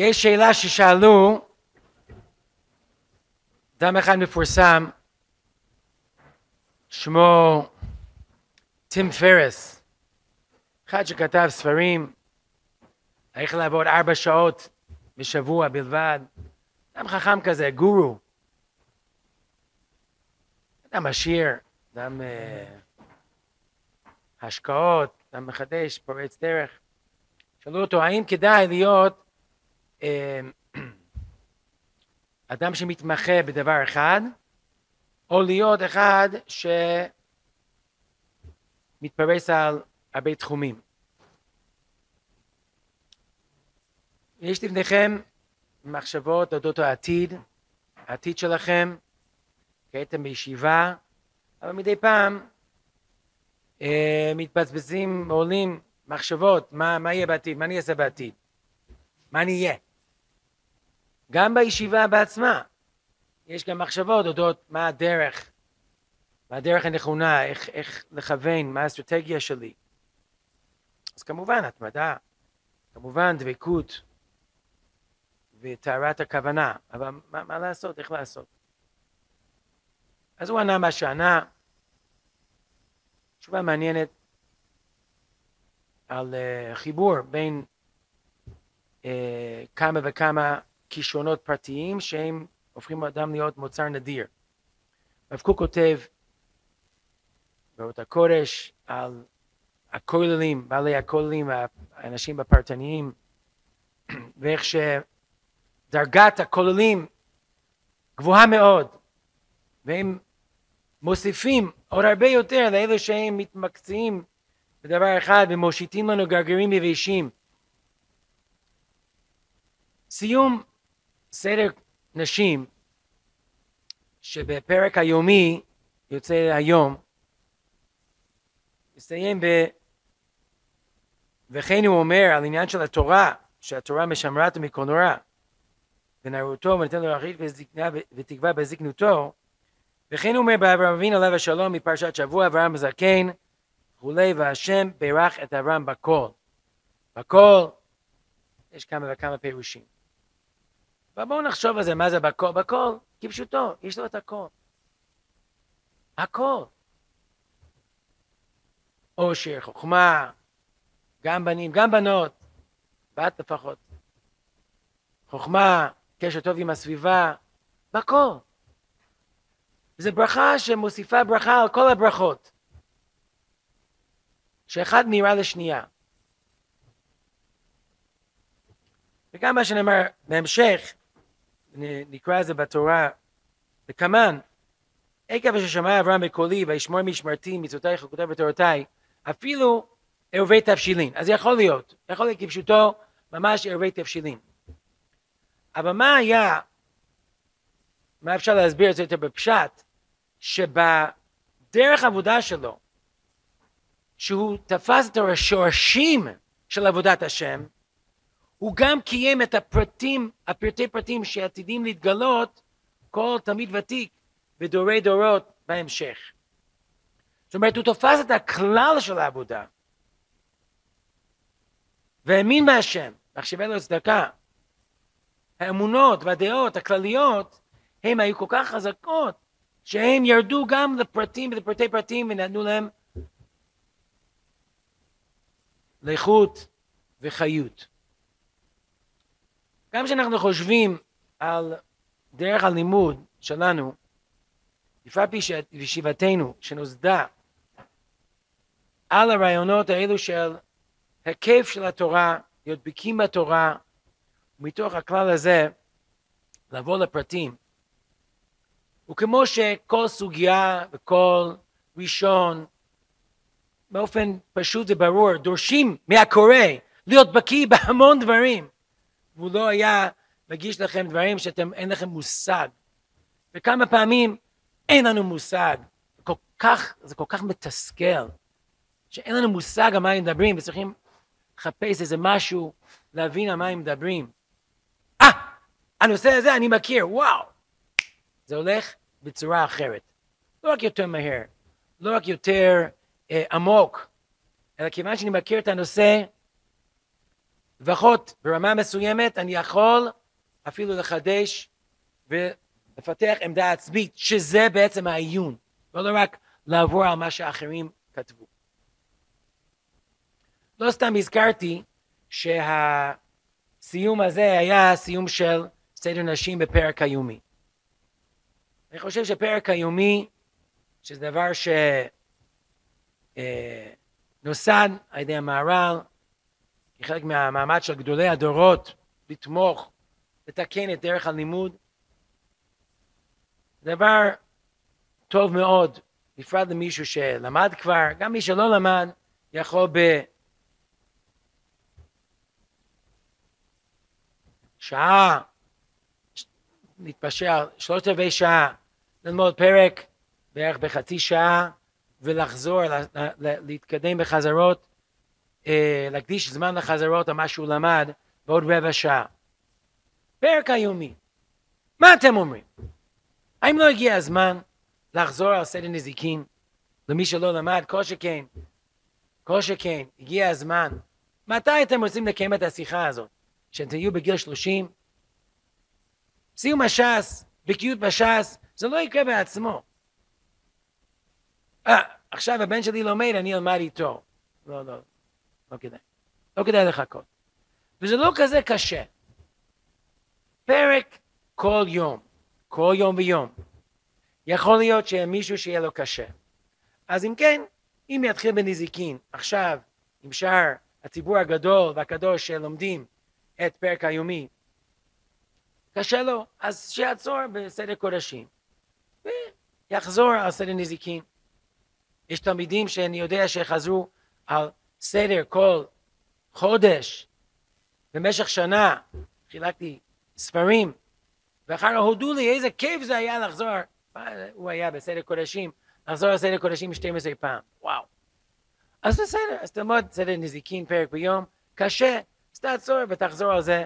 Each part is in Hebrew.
יש שאלה ששאלו, אדם אחד מפורסם, שמו טים פרס, אחד שכתב ספרים, איך לעבוד ארבע שעות בשבוע בלבד, אדם חכם כזה, גורו, אדם עשיר, אדם uh, השקעות, אדם מחדש, פורץ דרך. שאלו אותו, האם כדאי להיות אדם שמתמחה בדבר אחד, או להיות אחד שמתפרס על הרבה תחומים. יש לפניכם מחשבות אודות העתיד, העתיד שלכם, הייתם בישיבה, אבל מדי פעם אה, מתבזבזים, עולים מחשבות, מה, מה יהיה בעתיד, מה אני אעשה בעתיד, מה אני אהיה. גם בישיבה בעצמה יש גם מחשבות אודות מה הדרך, מה הדרך הנכונה, איך, איך לכוון, מה האסטרטגיה שלי. אז כמובן התמדה, כמובן דבקות וטהרת הכוונה, אבל מה, מה לעשות, איך לעשות? אז הוא ענה מה שענה, תשובה מעניינת על uh, חיבור בין uh, כמה וכמה כישרונות פרטיים שהם הופכים אדם להיות מוצר נדיר. רב קוק כותב באות הקודש על הכוללים, בעלי הכוללים, האנשים הפרטניים, ואיך שדרגת הכוללים גבוהה מאוד, והם מוסיפים עוד הרבה יותר לאלה שהם מתמקצעים בדבר אחד ומושיטים לנו גרגירים יבשים. סיום סדר נשים שבפרק היומי יוצא היום מסתיים ב... וכן הוא אומר על עניין של התורה שהתורה משמרת מכל נורא ונערותו ונותן לו רחית ותקווה בזקנותו וכן הוא אומר באברהם אבינו עליו השלום מפרשת שבוע אברהם הזקן וכולי והשם בירך את אברהם בכל בכל יש כמה וכמה פירושים בואו נחשוב על זה, מה זה בכל? בכל, כפשוטו, יש לו את הכל. הכל. עושר, חוכמה, גם בנים, גם בנות, בת לפחות. חוכמה, קשר טוב עם הסביבה, בכל. זו ברכה שמוסיפה ברכה על כל הברכות. שאחד נראה לשנייה. וגם מה שנאמר בהמשך, נקרא זה בתורה, וכמן, עקב ששמע אברהם בקולי וישמור משמרתי מצוותי חוקותי ותורתי, אפילו ערבי תבשילין. אז יכול להיות, יכול להיות כפשוטו ממש ערבי תבשילין. אבל מה היה, מה אפשר להסביר את זה יותר בפשט, שבדרך עבודה שלו, שהוא תפס את השורשים של עבודת השם, הוא גם קיים את הפרטים, הפרטי פרטים שעתידים להתגלות כל תלמיד ותיק בדורי דורות בהמשך. זאת אומרת, הוא תופס את הכלל של העבודה והאמין בהשם, מחשבי לו צדקה. האמונות והדעות הכלליות הם היו כל כך חזקות שהם ירדו גם לפרטים ולפרטי פרטים ונתנו להם לאיכות וחיות. גם כשאנחנו חושבים על דרך הלימוד שלנו, בפרט בישיבתנו שנוסדה על הרעיונות האלו של היקף של התורה, להיות בקים בתורה, ומתוך הכלל הזה לבוא לפרטים. וכמו שכל סוגיה וכל ראשון באופן פשוט וברור דורשים מהקורא להיות בקיא בהמון דברים והוא לא היה מגיש לכם דברים שאתם אין לכם מושג. וכמה פעמים אין לנו מושג. כל כך, זה כל כך מתסכל, שאין לנו מושג על מה הם מדברים, וצריכים לחפש איזה משהו, להבין על מה הם מדברים. אה, הנושא הזה אני מכיר, וואו. זה הולך בצורה אחרת. לא רק יותר מהר, לא רק יותר אה, עמוק, אלא כיוון שאני מכיר את הנושא, לפחות ברמה מסוימת אני יכול אפילו לחדש ולפתח עמדה עצמית, שזה בעצם העיון, לא רק לעבור על מה שאחרים כתבו. לא סתם הזכרתי שהסיום הזה היה סיום של סדר נשים בפרק היומי. אני חושב שפרק היומי, שזה דבר שנוסד אה, על ידי המהר"ל, כחלק מהמאמץ של גדולי הדורות לתמוך, לתקן את דרך הלימוד, דבר טוב מאוד, בפרט למישהו שלמד כבר, גם מי שלא למד, יכול בשעה, להתפשר שלושת רבעי שעה, ללמוד פרק בערך בחצי שעה ולחזור, להתקדם בחזרות, אה, להקדיש זמן לחזרות על מה שהוא למד בעוד רבע שעה. פרק היומי. מה אתם אומרים? האם לא הגיע הזמן לחזור על סדר נזיקין למי שלא למד? כל שכן, כל שכן, הגיע הזמן. מתי אתם רוצים לקיים את השיחה הזאת? כשאתם תהיו בגיל שלושים? סיום הש"ס, בקיאות בש"ס, זה לא יקרה בעצמו. אה, עכשיו הבן שלי לומד, אני אלמד איתו. לא, לא, לא כדאי. לא כדאי לחכות. וזה לא כזה קשה. פרק כל יום, כל יום ויום. יכול להיות שמישהו שיהיה לו קשה. אז אם כן, אם יתחיל בנזיקין, עכשיו, עם שאר הציבור הגדול והקדוש שלומדים את פרק היומי, קשה לו, אז שיעצור בסדר קודשים, ויחזור על סדר נזיקין. יש תלמידים שאני יודע שחזרו על סדר כל חודש במשך שנה, חילקתי ספרים, ואחר כך הודו לי איזה כיף זה היה לחזור, הוא היה בסדר קודשים, לחזור לסדר קודשים 12 פעם, וואו. אז בסדר, אז תלמוד סדר נזיקין פרק ביום, קשה, אז תעצור ותחזור על זה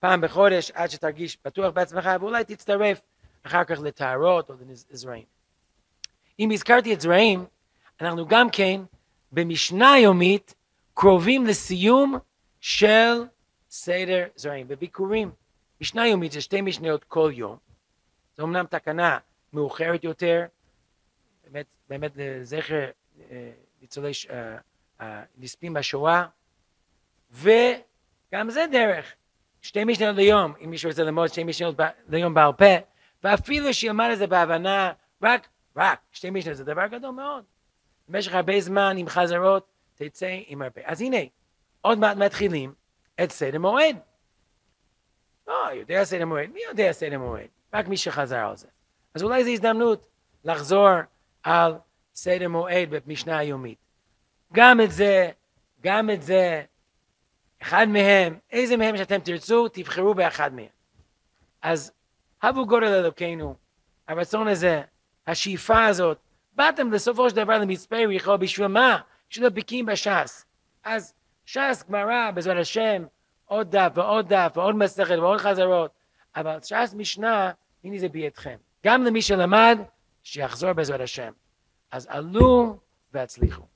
פעם בחודש עד שתרגיש בטוח בעצמך, ואולי תצטרף אחר כך לטהרות או לזרעים. אם הזכרתי את זרעים, אנחנו גם כן במשנה יומית קרובים לסיום של סדר זרעים, בביקורים. משנה יומית זה שתי משניות כל יום, זו אמנם תקנה מאוחרת יותר, באמת, באמת לזכר אה, ניצולי הנספים אה, בשואה, וגם זה דרך, שתי משניות ליום, אם מישהו רוצה ללמוד שתי משניות ליום בעל פה, ואפילו שילמד את זה בהבנה, רק, רק, שתי משניות זה דבר גדול מאוד. במשך הרבה זמן עם חזרות, תצא עם הרבה. אז הנה, עוד מעט מתחילים את סדר מועד. לא, יודע סדר מועד, מי יודע סדר מועד? רק מי שחזר על זה. אז אולי זו הזדמנות לחזור על סדר מועד במשנה היומית. גם את זה, גם את זה, אחד מהם, איזה מהם שאתם תרצו, תבחרו באחד מהם. אז הבו גודל אלוקינו, הרצון הזה, השאיפה הזאת, באתם בסופו של דבר למצפה יריחו, בשביל מה? בשביל הביקים בש"ס. אז ש"ס, גמרא, בעזרת השם, עוד דף ועוד דף ועוד מסכת ועוד חזרות, אבל ש"ס משנה, הנה זה בידכם. גם למי שלמד, שיחזור בעזרת השם. אז עלו והצליחו.